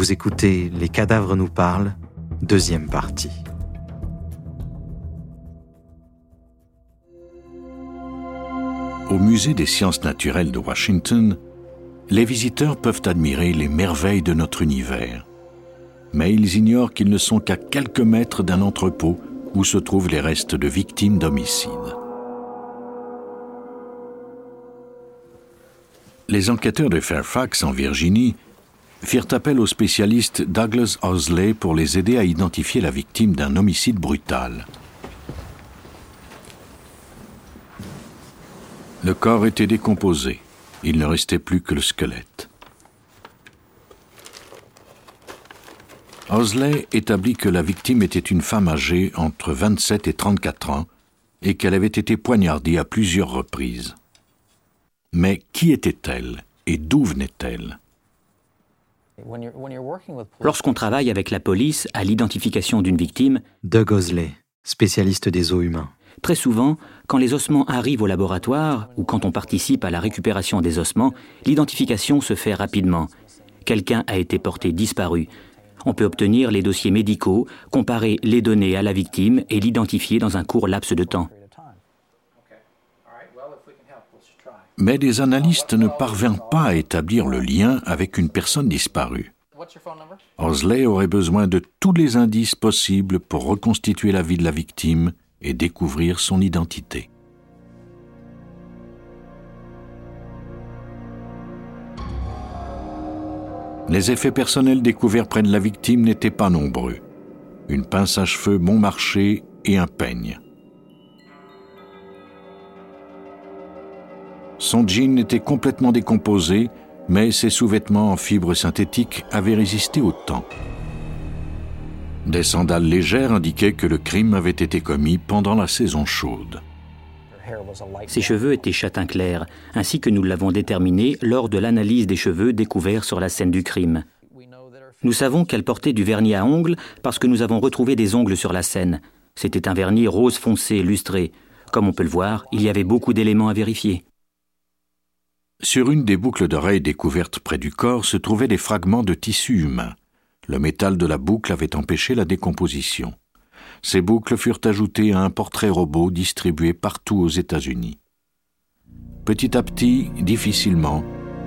Vous écoutez Les cadavres nous parlent, deuxième partie. Au Musée des sciences naturelles de Washington, les visiteurs peuvent admirer les merveilles de notre univers. Mais ils ignorent qu'ils ne sont qu'à quelques mètres d'un entrepôt où se trouvent les restes de victimes d'homicides. Les enquêteurs de Fairfax, en Virginie, firent appel au spécialiste Douglas Osley pour les aider à identifier la victime d'un homicide brutal. Le corps était décomposé. Il ne restait plus que le squelette. Osley établit que la victime était une femme âgée entre 27 et 34 ans et qu'elle avait été poignardée à plusieurs reprises. Mais qui était-elle et d'où venait-elle? Lorsqu'on travaille avec la police à l'identification d'une victime, Doug Osley, spécialiste des os humains. Très souvent, quand les ossements arrivent au laboratoire ou quand on participe à la récupération des ossements, l'identification se fait rapidement. Quelqu'un a été porté disparu. On peut obtenir les dossiers médicaux, comparer les données à la victime et l'identifier dans un court laps de temps. Mais des analystes ne parvinrent pas à établir le lien avec une personne disparue. Osley aurait besoin de tous les indices possibles pour reconstituer la vie de la victime et découvrir son identité. Les effets personnels découverts près de la victime n'étaient pas nombreux. Une pince à cheveux bon marché et un peigne. Son jean était complètement décomposé, mais ses sous-vêtements en fibres synthétiques avaient résisté au temps. Des sandales légères indiquaient que le crime avait été commis pendant la saison chaude. Ses cheveux étaient châtain clair, ainsi que nous l'avons déterminé lors de l'analyse des cheveux découverts sur la scène du crime. Nous savons qu'elle portait du vernis à ongles parce que nous avons retrouvé des ongles sur la scène. C'était un vernis rose foncé lustré. Comme on peut le voir, il y avait beaucoup d'éléments à vérifier. Sur une des boucles d'oreilles découvertes près du corps se trouvaient des fragments de tissu humain. Le métal de la boucle avait empêché la décomposition. Ces boucles furent ajoutées à un portrait robot distribué partout aux États-Unis. Petit à petit, difficilement,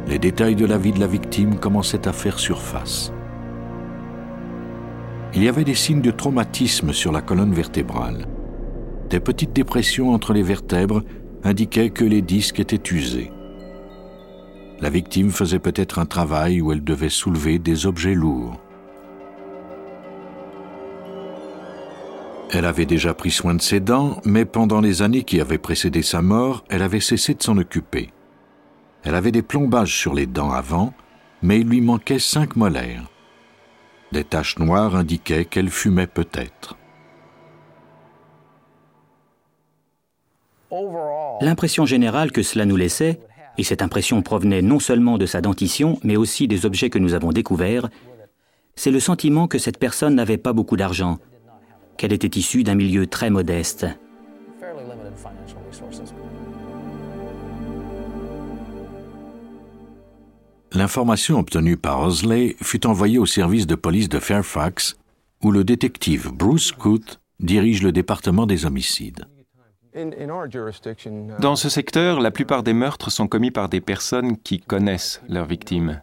les détails de la vie de la victime commençaient à faire surface. Il y avait des signes de traumatisme sur la colonne vertébrale. Des petites dépressions entre les vertèbres indiquaient que les disques étaient usés. La victime faisait peut-être un travail où elle devait soulever des objets lourds. Elle avait déjà pris soin de ses dents, mais pendant les années qui avaient précédé sa mort, elle avait cessé de s'en occuper. Elle avait des plombages sur les dents avant, mais il lui manquait cinq molaires. Des taches noires indiquaient qu'elle fumait peut-être. L'impression générale que cela nous laissait, et cette impression provenait non seulement de sa dentition, mais aussi des objets que nous avons découverts, c'est le sentiment que cette personne n'avait pas beaucoup d'argent, qu'elle était issue d'un milieu très modeste. L'information obtenue par Osley fut envoyée au service de police de Fairfax, où le détective Bruce Coote dirige le département des homicides. Dans ce secteur, la plupart des meurtres sont commis par des personnes qui connaissent leurs victimes.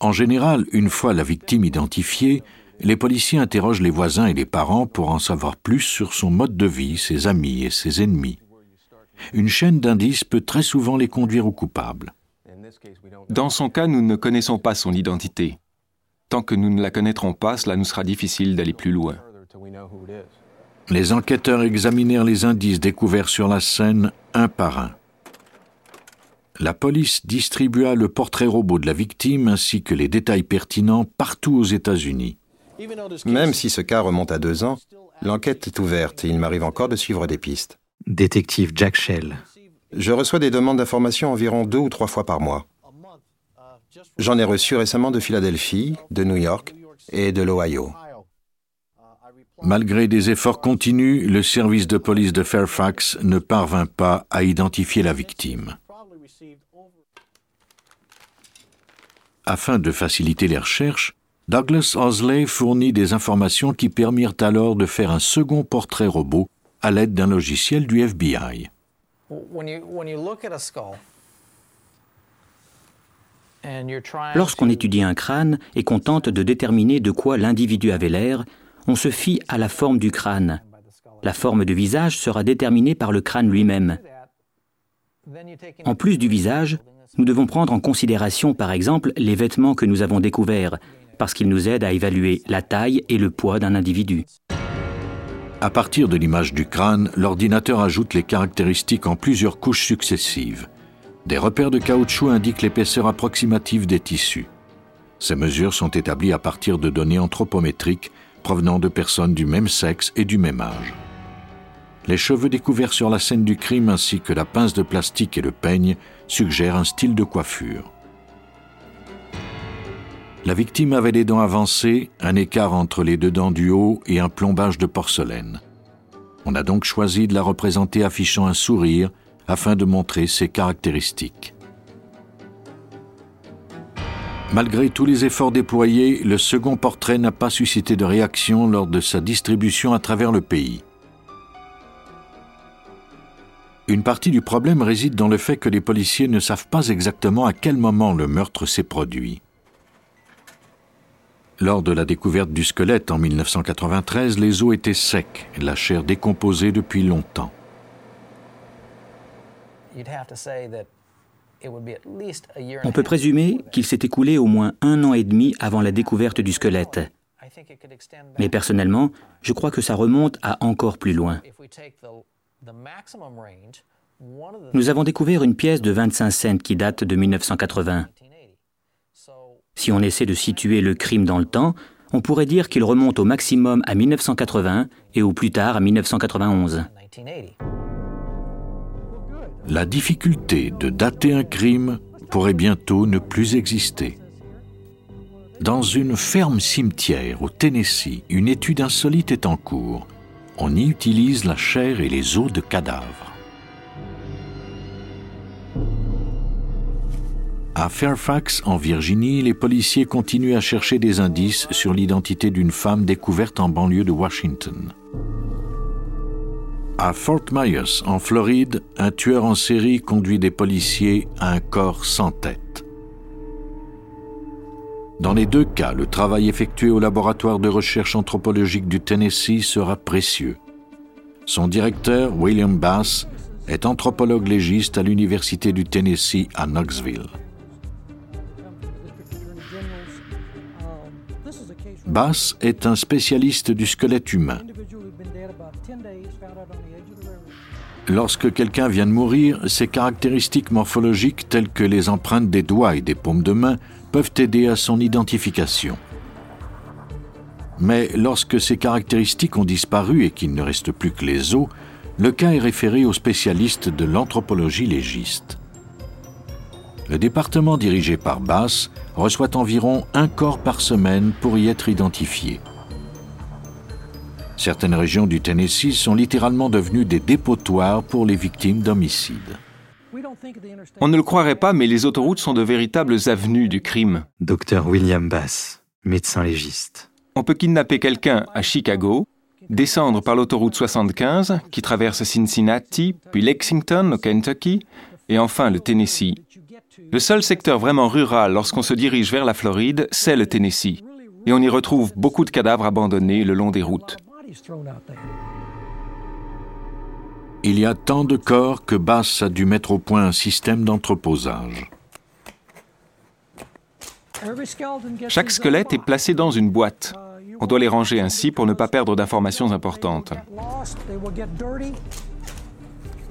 En général, une fois la victime identifiée, les policiers interrogent les voisins et les parents pour en savoir plus sur son mode de vie, ses amis et ses ennemis. Une chaîne d'indices peut très souvent les conduire au coupable. Dans son cas, nous ne connaissons pas son identité. Tant que nous ne la connaîtrons pas, cela nous sera difficile d'aller plus loin. Les enquêteurs examinèrent les indices découverts sur la scène un par un. La police distribua le portrait robot de la victime ainsi que les détails pertinents partout aux États-Unis. Même si ce cas remonte à deux ans, l'enquête est ouverte et il m'arrive encore de suivre des pistes. Détective Jack Shell. Je reçois des demandes d'informations environ deux ou trois fois par mois. J'en ai reçu récemment de Philadelphie, de New York et de l'Ohio. Malgré des efforts continus, le service de police de Fairfax ne parvint pas à identifier la victime. Afin de faciliter les recherches, Douglas Osley fournit des informations qui permirent alors de faire un second portrait robot à l'aide d'un logiciel du FBI. Lorsqu'on étudie un crâne et qu'on tente de déterminer de quoi l'individu avait l'air, on se fie à la forme du crâne. La forme du visage sera déterminée par le crâne lui-même. En plus du visage, nous devons prendre en considération par exemple les vêtements que nous avons découverts, parce qu'ils nous aident à évaluer la taille et le poids d'un individu. À partir de l'image du crâne, l'ordinateur ajoute les caractéristiques en plusieurs couches successives. Des repères de caoutchouc indiquent l'épaisseur approximative des tissus. Ces mesures sont établies à partir de données anthropométriques provenant de personnes du même sexe et du même âge. Les cheveux découverts sur la scène du crime ainsi que la pince de plastique et le peigne suggèrent un style de coiffure. La victime avait des dents avancées, un écart entre les deux dents du haut et un plombage de porcelaine. On a donc choisi de la représenter affichant un sourire afin de montrer ses caractéristiques. Malgré tous les efforts déployés, le second portrait n'a pas suscité de réaction lors de sa distribution à travers le pays. Une partie du problème réside dans le fait que les policiers ne savent pas exactement à quel moment le meurtre s'est produit. Lors de la découverte du squelette en 1993, les os étaient secs la chair décomposée depuis longtemps. On peut présumer qu'il s'est écoulé au moins un an et demi avant la découverte du squelette. Mais personnellement, je crois que ça remonte à encore plus loin. Nous avons découvert une pièce de 25 cents qui date de 1980. Si on essaie de situer le crime dans le temps, on pourrait dire qu'il remonte au maximum à 1980 et au plus tard à 1991. La difficulté de dater un crime pourrait bientôt ne plus exister. Dans une ferme cimetière au Tennessee, une étude insolite est en cours. On y utilise la chair et les os de cadavres. À Fairfax, en Virginie, les policiers continuent à chercher des indices sur l'identité d'une femme découverte en banlieue de Washington. À Fort Myers, en Floride, un tueur en série conduit des policiers à un corps sans tête. Dans les deux cas, le travail effectué au laboratoire de recherche anthropologique du Tennessee sera précieux. Son directeur, William Bass, est anthropologue légiste à l'Université du Tennessee à Knoxville. Bass est un spécialiste du squelette humain. Lorsque quelqu'un vient de mourir, ses caractéristiques morphologiques telles que les empreintes des doigts et des paumes de main peuvent aider à son identification. Mais lorsque ces caractéristiques ont disparu et qu'il ne reste plus que les os, le cas est référé aux spécialistes de l'anthropologie légiste. Le département dirigé par Bass reçoit environ un corps par semaine pour y être identifié. Certaines régions du Tennessee sont littéralement devenues des dépotoirs pour les victimes d'homicides. On ne le croirait pas, mais les autoroutes sont de véritables avenues du crime. Docteur William Bass, médecin légiste. On peut kidnapper quelqu'un à Chicago, descendre par l'autoroute 75 qui traverse Cincinnati, puis Lexington au Kentucky, et enfin le Tennessee. Le seul secteur vraiment rural lorsqu'on se dirige vers la Floride, c'est le Tennessee. Et on y retrouve beaucoup de cadavres abandonnés le long des routes. Il y a tant de corps que Bass a dû mettre au point un système d'entreposage. Chaque squelette est placé dans une boîte. On doit les ranger ainsi pour ne pas perdre d'informations importantes.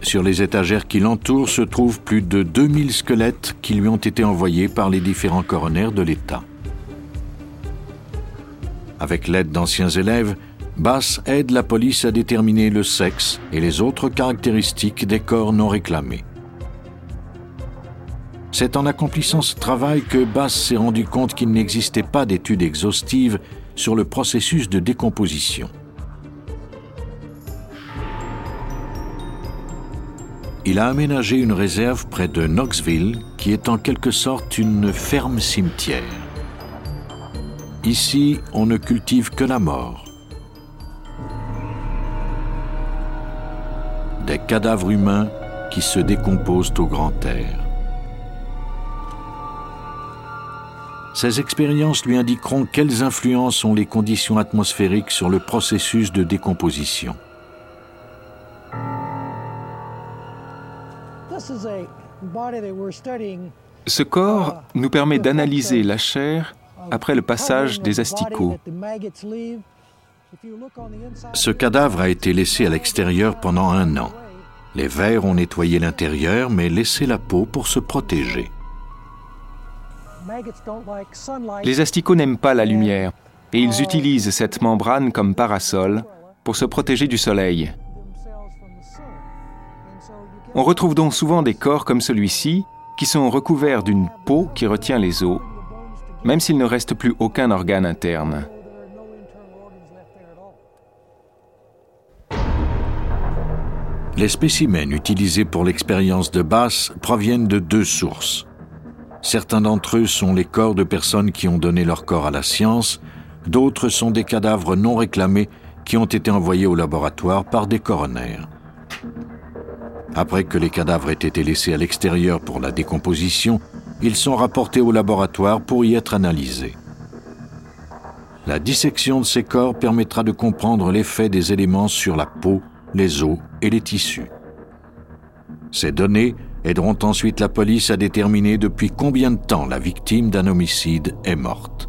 Sur les étagères qui l'entourent se trouvent plus de 2000 squelettes qui lui ont été envoyés par les différents coronaires de l'État. Avec l'aide d'anciens élèves, Bass aide la police à déterminer le sexe et les autres caractéristiques des corps non réclamés. C'est en accomplissant ce travail que Bass s'est rendu compte qu'il n'existait pas d'études exhaustives sur le processus de décomposition. il a aménagé une réserve près de Knoxville qui est en quelque sorte une ferme cimetière. Ici, on ne cultive que la mort. Des cadavres humains qui se décomposent au grand air. Ces expériences lui indiqueront quelles influences ont les conditions atmosphériques sur le processus de décomposition. Ce corps nous permet d'analyser la chair après le passage des asticots. Ce cadavre a été laissé à l'extérieur pendant un an. Les vers ont nettoyé l'intérieur mais laissé la peau pour se protéger. Les asticots n'aiment pas la lumière et ils utilisent cette membrane comme parasol pour se protéger du soleil. On retrouve donc souvent des corps comme celui-ci qui sont recouverts d'une peau qui retient les os, même s'il ne reste plus aucun organe interne. Les spécimens utilisés pour l'expérience de Bass proviennent de deux sources. Certains d'entre eux sont les corps de personnes qui ont donné leur corps à la science, d'autres sont des cadavres non réclamés qui ont été envoyés au laboratoire par des coronaires. Après que les cadavres aient été laissés à l'extérieur pour la décomposition, ils sont rapportés au laboratoire pour y être analysés. La dissection de ces corps permettra de comprendre l'effet des éléments sur la peau, les os et les tissus. Ces données aideront ensuite la police à déterminer depuis combien de temps la victime d'un homicide est morte.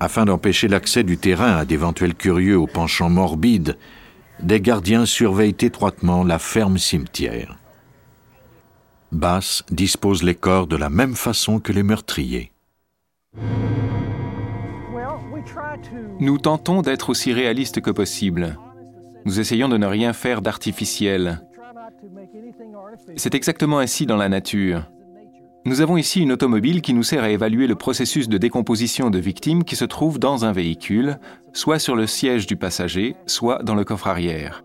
Afin d'empêcher l'accès du terrain à d'éventuels curieux aux penchants morbides, des gardiens surveillent étroitement la ferme cimetière. Bass dispose les corps de la même façon que les meurtriers. Nous tentons d'être aussi réalistes que possible. Nous essayons de ne rien faire d'artificiel. C'est exactement ainsi dans la nature. Nous avons ici une automobile qui nous sert à évaluer le processus de décomposition de victimes qui se trouve dans un véhicule, soit sur le siège du passager, soit dans le coffre arrière.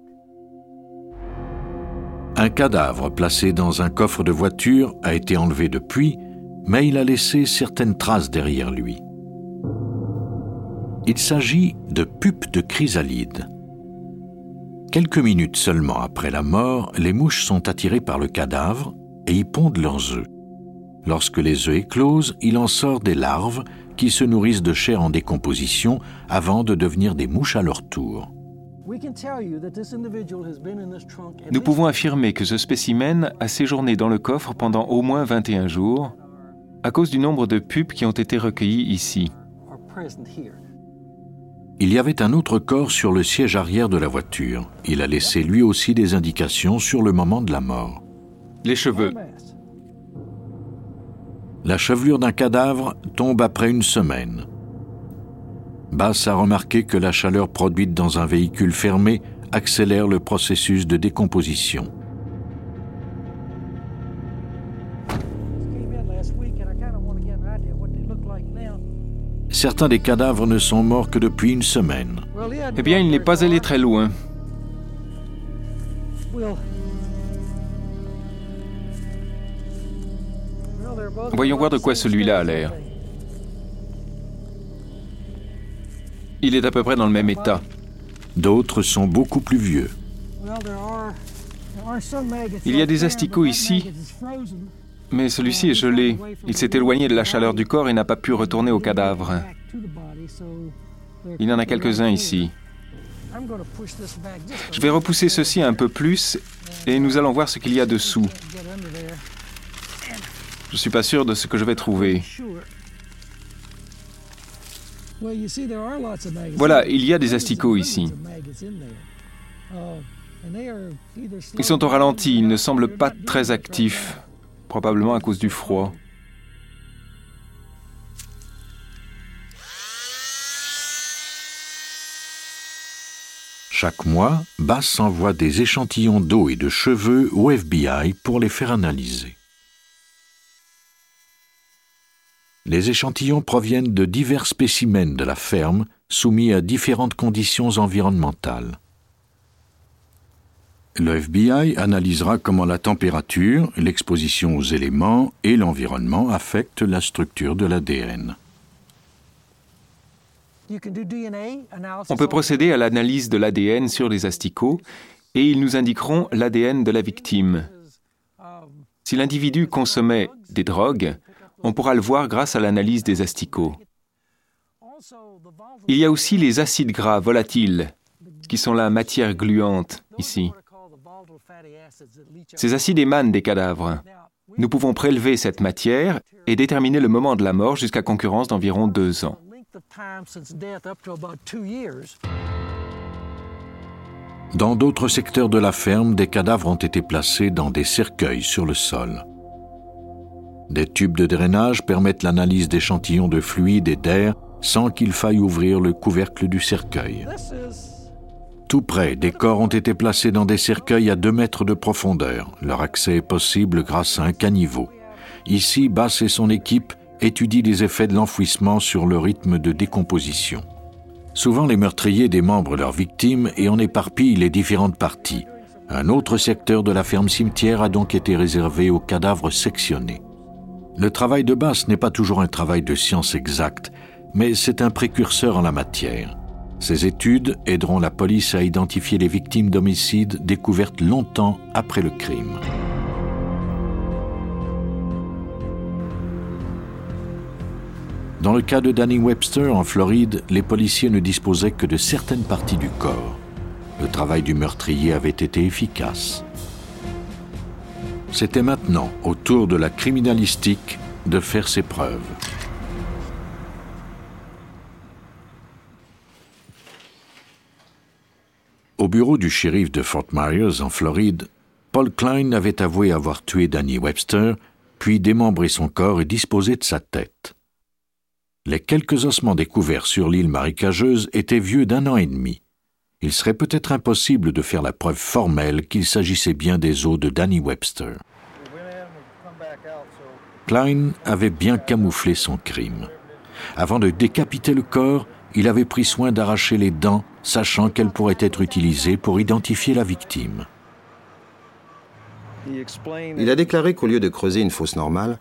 Un cadavre placé dans un coffre de voiture a été enlevé depuis, mais il a laissé certaines traces derrière lui. Il s'agit de pupes de chrysalide. Quelques minutes seulement après la mort, les mouches sont attirées par le cadavre et y pondent leurs œufs. Lorsque les œufs éclosent, il en sort des larves qui se nourrissent de chair en décomposition avant de devenir des mouches à leur tour. Nous pouvons affirmer que ce spécimen a séjourné dans le coffre pendant au moins 21 jours à cause du nombre de pupes qui ont été recueillies ici. Il y avait un autre corps sur le siège arrière de la voiture. Il a laissé lui aussi des indications sur le moment de la mort. Les cheveux. La chevelure d'un cadavre tombe après une semaine. Bass a remarqué que la chaleur produite dans un véhicule fermé accélère le processus de décomposition. Certains des cadavres ne sont morts que depuis une semaine. Eh bien, il n'est pas allé très loin. Voyons voir de quoi celui-là a l'air. Il est à peu près dans le même état. D'autres sont beaucoup plus vieux. Il y a des asticots ici, mais celui-ci est gelé. Il s'est éloigné de la chaleur du corps et n'a pas pu retourner au cadavre. Il y en a quelques-uns ici. Je vais repousser ceci un peu plus et nous allons voir ce qu'il y a dessous. Je ne suis pas sûr de ce que je vais trouver. Voilà, il y a des asticots ici. Ils sont au ralenti, ils ne semblent pas très actifs, probablement à cause du froid. Chaque mois, Bass envoie des échantillons d'eau et de cheveux au FBI pour les faire analyser. Les échantillons proviennent de divers spécimens de la ferme soumis à différentes conditions environnementales. Le FBI analysera comment la température, l'exposition aux éléments et l'environnement affectent la structure de l'ADN. On peut procéder à l'analyse de l'ADN sur les asticots et ils nous indiqueront l'ADN de la victime. Si l'individu consommait des drogues, on pourra le voir grâce à l'analyse des asticots. Il y a aussi les acides gras volatiles, qui sont la matière gluante ici. Ces acides émanent des cadavres. Nous pouvons prélever cette matière et déterminer le moment de la mort jusqu'à concurrence d'environ deux ans. Dans d'autres secteurs de la ferme, des cadavres ont été placés dans des cercueils sur le sol. Des tubes de drainage permettent l'analyse d'échantillons de fluide et d'air sans qu'il faille ouvrir le couvercle du cercueil. Tout près, des corps ont été placés dans des cercueils à 2 mètres de profondeur. Leur accès est possible grâce à un caniveau. Ici, Bass et son équipe étudient les effets de l'enfouissement sur le rythme de décomposition. Souvent, les meurtriers démembrent leurs victimes et en éparpillent les différentes parties. Un autre secteur de la ferme cimetière a donc été réservé aux cadavres sectionnés. Le travail de Bass n'est pas toujours un travail de science exacte, mais c'est un précurseur en la matière. Ces études aideront la police à identifier les victimes d'homicides découvertes longtemps après le crime. Dans le cas de Danny Webster en Floride, les policiers ne disposaient que de certaines parties du corps. Le travail du meurtrier avait été efficace. C'était maintenant au tour de la criminalistique de faire ses preuves. Au bureau du shérif de Fort Myers, en Floride, Paul Klein avait avoué avoir tué Danny Webster, puis démembré son corps et disposé de sa tête. Les quelques ossements découverts sur l'île marécageuse étaient vieux d'un an et demi. Il serait peut-être impossible de faire la preuve formelle qu'il s'agissait bien des os de Danny Webster. Klein avait bien camouflé son crime. Avant de décapiter le corps, il avait pris soin d'arracher les dents, sachant qu'elles pourraient être utilisées pour identifier la victime. Il a déclaré qu'au lieu de creuser une fosse normale,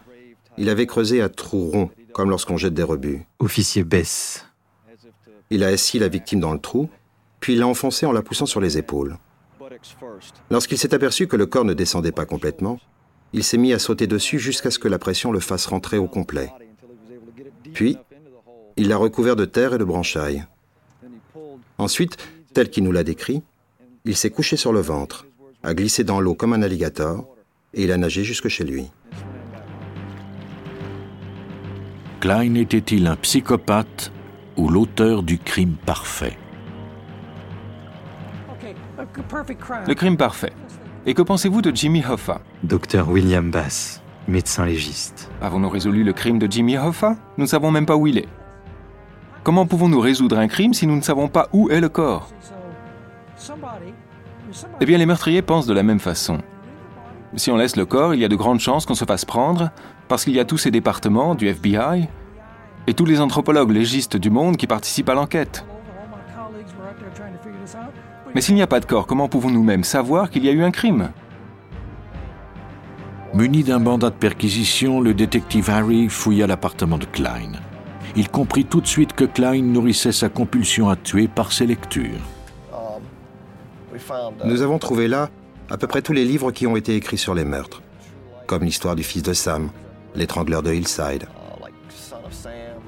il avait creusé un trou rond, comme lorsqu'on jette des rebuts. Officier Bess. Il a assis la victime dans le trou, puis l'a enfoncé en la poussant sur les épaules. Lorsqu'il s'est aperçu que le corps ne descendait pas complètement, il s'est mis à sauter dessus jusqu'à ce que la pression le fasse rentrer au complet. Puis, il l'a recouvert de terre et de branchailles. Ensuite, tel qu'il nous l'a décrit, il s'est couché sur le ventre, a glissé dans l'eau comme un alligator, et il a nagé jusque chez lui. Klein était-il un psychopathe ou l'auteur du crime parfait? Le crime parfait. Et que pensez-vous de Jimmy Hoffa? Docteur William Bass, médecin légiste. Avons-nous résolu le crime de Jimmy Hoffa? Nous ne savons même pas où il est. Comment pouvons-nous résoudre un crime si nous ne savons pas où est le corps? Eh bien, les meurtriers pensent de la même façon. Si on laisse le corps, il y a de grandes chances qu'on se fasse prendre, parce qu'il y a tous ces départements du FBI et tous les anthropologues légistes du monde qui participent à l'enquête. Mais s'il n'y a pas de corps, comment pouvons-nous même savoir qu'il y a eu un crime? Muni d'un mandat de perquisition, le détective Harry fouilla l'appartement de Klein. Il comprit tout de suite que Klein nourrissait sa compulsion à tuer par ses lectures. Nous avons trouvé là à peu près tous les livres qui ont été écrits sur les meurtres, comme l'histoire du fils de Sam, l'étrangleur de Hillside.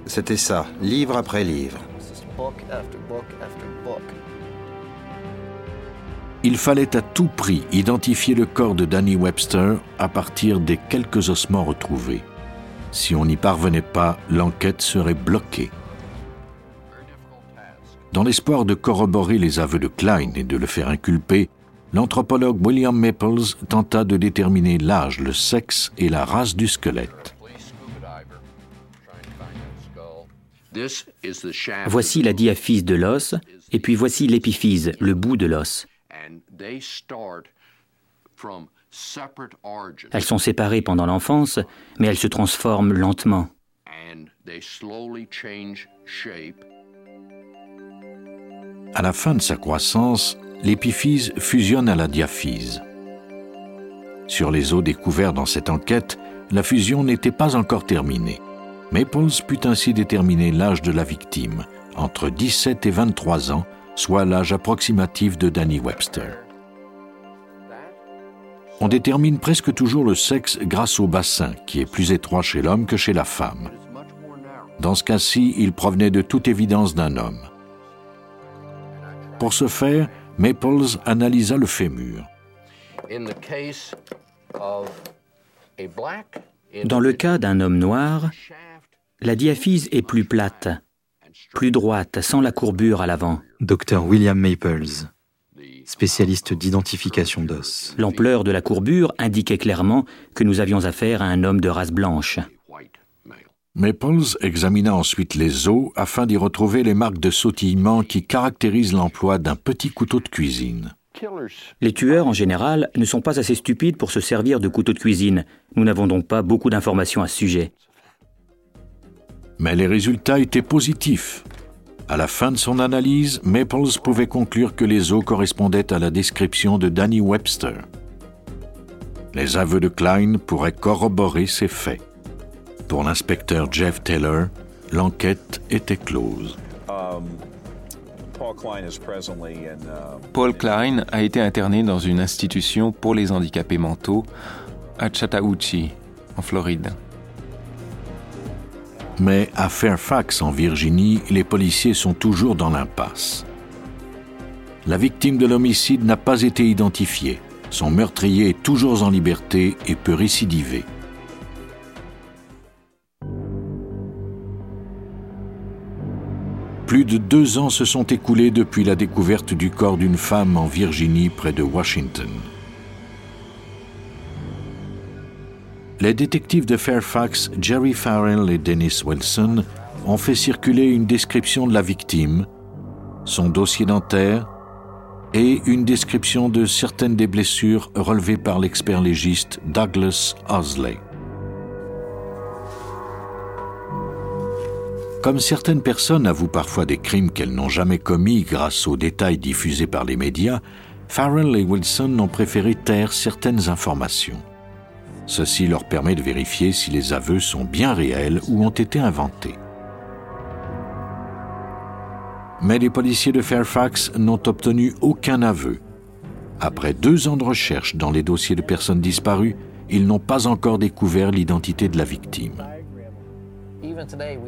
C'était ça, livre après livre. Il fallait à tout prix identifier le corps de Danny Webster à partir des quelques ossements retrouvés. Si on n'y parvenait pas, l'enquête serait bloquée. Dans l'espoir de corroborer les aveux de Klein et de le faire inculper, l'anthropologue William Maples tenta de déterminer l'âge, le sexe et la race du squelette. Voici la diaphyse de l'os, et puis voici l'épiphyse, le bout de l'os. Elles sont séparées pendant l'enfance, mais elles se transforment lentement. À la fin de sa croissance, l'épiphyse fusionne à la diaphyse. Sur les os découverts dans cette enquête, la fusion n'était pas encore terminée. Maples put ainsi déterminer l'âge de la victime, entre 17 et 23 ans, soit l'âge approximatif de Danny Webster. On détermine presque toujours le sexe grâce au bassin, qui est plus étroit chez l'homme que chez la femme. Dans ce cas-ci, il provenait de toute évidence d'un homme. Pour ce faire, Maples analysa le fémur. Dans le cas d'un homme noir, la diaphyse est plus plate, plus droite, sans la courbure à l'avant. Dr William Maples, spécialiste d'identification d'os. L'ampleur de la courbure indiquait clairement que nous avions affaire à un homme de race blanche. Maples examina ensuite les os afin d'y retrouver les marques de sautillement qui caractérisent l'emploi d'un petit couteau de cuisine. Les tueurs, en général, ne sont pas assez stupides pour se servir de couteau de cuisine. Nous n'avons donc pas beaucoup d'informations à ce sujet. Mais les résultats étaient positifs. À la fin de son analyse, Maples pouvait conclure que les os correspondaient à la description de Danny Webster. Les aveux de Klein pourraient corroborer ces faits. Pour l'inspecteur Jeff Taylor, l'enquête était close. Paul Klein a été interné dans une institution pour les handicapés mentaux à Chattahoochee, en Floride. Mais à Fairfax, en Virginie, les policiers sont toujours dans l'impasse. La victime de l'homicide n'a pas été identifiée. Son meurtrier est toujours en liberté et peut récidiver. Plus de deux ans se sont écoulés depuis la découverte du corps d'une femme en Virginie près de Washington. Les détectives de Fairfax, Jerry Farrell et Dennis Wilson, ont fait circuler une description de la victime, son dossier dentaire et une description de certaines des blessures relevées par l'expert légiste Douglas Osley. Comme certaines personnes avouent parfois des crimes qu'elles n'ont jamais commis grâce aux détails diffusés par les médias, Farrell et Wilson ont préféré taire certaines informations. Ceci leur permet de vérifier si les aveux sont bien réels ou ont été inventés. Mais les policiers de Fairfax n'ont obtenu aucun aveu. Après deux ans de recherche dans les dossiers de personnes disparues, ils n'ont pas encore découvert l'identité de la victime.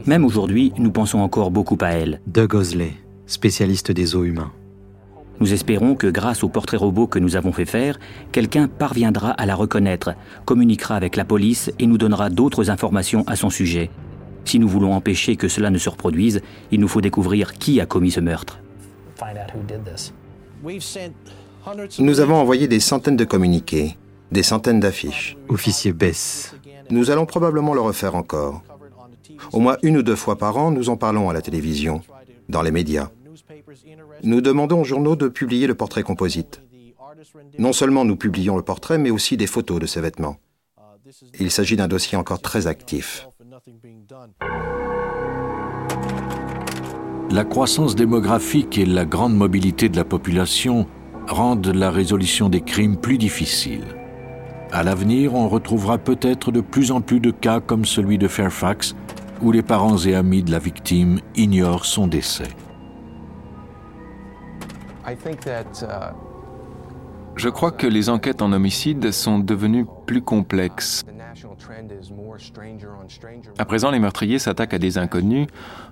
Même aujourd'hui, nous pensons encore beaucoup à elle. Doug Osley, spécialiste des os humains. Nous espérons que grâce au portrait robot que nous avons fait faire, quelqu'un parviendra à la reconnaître, communiquera avec la police et nous donnera d'autres informations à son sujet. Si nous voulons empêcher que cela ne se reproduise, il nous faut découvrir qui a commis ce meurtre. Nous avons envoyé des centaines de communiqués, des centaines d'affiches. Officier Bess. Nous allons probablement le refaire encore. Au moins une ou deux fois par an, nous en parlons à la télévision, dans les médias. Nous demandons aux journaux de publier le portrait composite. Non seulement nous publions le portrait, mais aussi des photos de ces vêtements. Il s'agit d'un dossier encore très actif. La croissance démographique et la grande mobilité de la population rendent la résolution des crimes plus difficile. À l'avenir, on retrouvera peut-être de plus en plus de cas comme celui de Fairfax, où les parents et amis de la victime ignorent son décès. Uh, Je crois que les enquêtes en homicide sont devenues plus complexes. À présent, les meurtriers s'attaquent à des inconnus,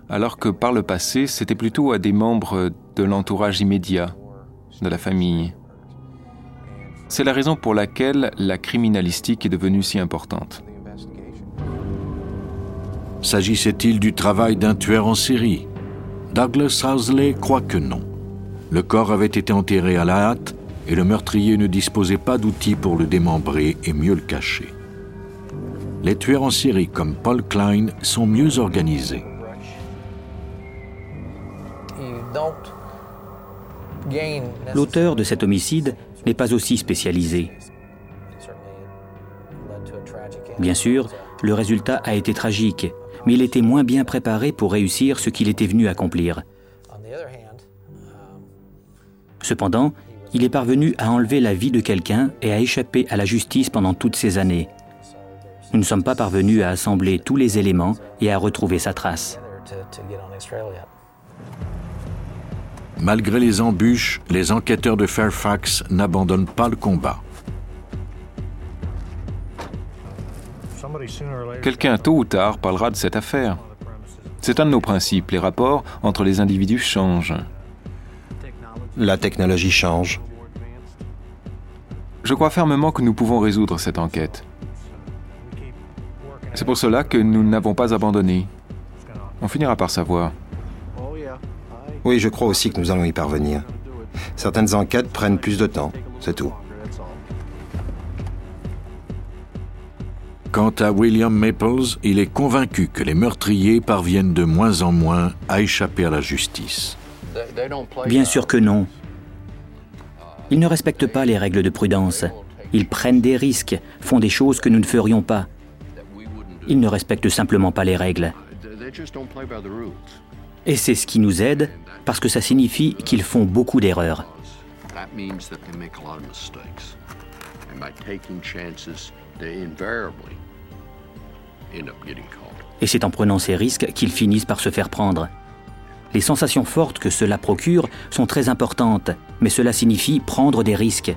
alors que par le passé, c'était plutôt à des membres de l'entourage immédiat, de la famille. C'est la raison pour laquelle la criminalistique est devenue si importante. S'agissait-il du travail d'un tueur en série? Douglas Housley croit que non. Le corps avait été enterré à la hâte et le meurtrier ne disposait pas d'outils pour le démembrer et mieux le cacher. Les tueurs en série comme Paul Klein sont mieux organisés. L'auteur de cet homicide n'est pas aussi spécialisé. Bien sûr, le résultat a été tragique, mais il était moins bien préparé pour réussir ce qu'il était venu accomplir. Cependant, il est parvenu à enlever la vie de quelqu'un et à échapper à la justice pendant toutes ces années. Nous ne sommes pas parvenus à assembler tous les éléments et à retrouver sa trace. Malgré les embûches, les enquêteurs de Fairfax n'abandonnent pas le combat. Quelqu'un tôt ou tard parlera de cette affaire. C'est un de nos principes, les rapports entre les individus changent. La technologie change. Je crois fermement que nous pouvons résoudre cette enquête. C'est pour cela que nous n'avons pas abandonné. On finira par savoir. Oui, je crois aussi que nous allons y parvenir. Certaines enquêtes prennent plus de temps, c'est tout. Quant à William Maples, il est convaincu que les meurtriers parviennent de moins en moins à échapper à la justice. Bien sûr que non. Ils ne respectent pas les règles de prudence. Ils prennent des risques, font des choses que nous ne ferions pas. Ils ne respectent simplement pas les règles. Et c'est ce qui nous aide, parce que ça signifie qu'ils font beaucoup d'erreurs. Et c'est en prenant ces risques qu'ils finissent par se faire prendre. Les sensations fortes que cela procure sont très importantes, mais cela signifie prendre des risques.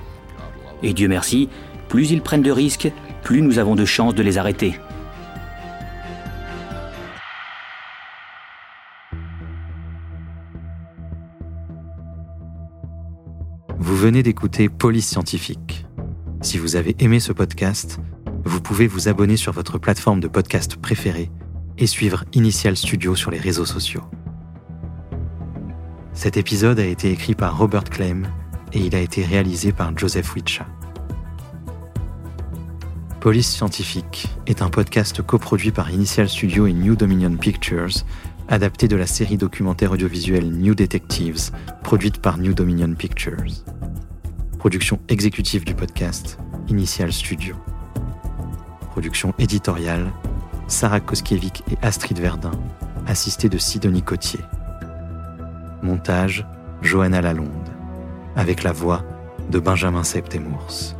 Et Dieu merci, plus ils prennent de risques, plus nous avons de chances de les arrêter. Vous venez d'écouter Police Scientifique. Si vous avez aimé ce podcast, vous pouvez vous abonner sur votre plateforme de podcast préférée et suivre Initial Studio sur les réseaux sociaux. Cet épisode a été écrit par Robert Clem et il a été réalisé par Joseph Witcha. Police Scientifique est un podcast coproduit par Initial Studio et New Dominion Pictures, adapté de la série documentaire audiovisuelle New Detectives, produite par New Dominion Pictures. Production exécutive du podcast, Initial Studio. Production éditoriale, Sarah Koskiewicz et Astrid Verdun, assistée de Sidonie Cotier. Montage, Johanna Lalonde, avec la voix de Benjamin Septemours.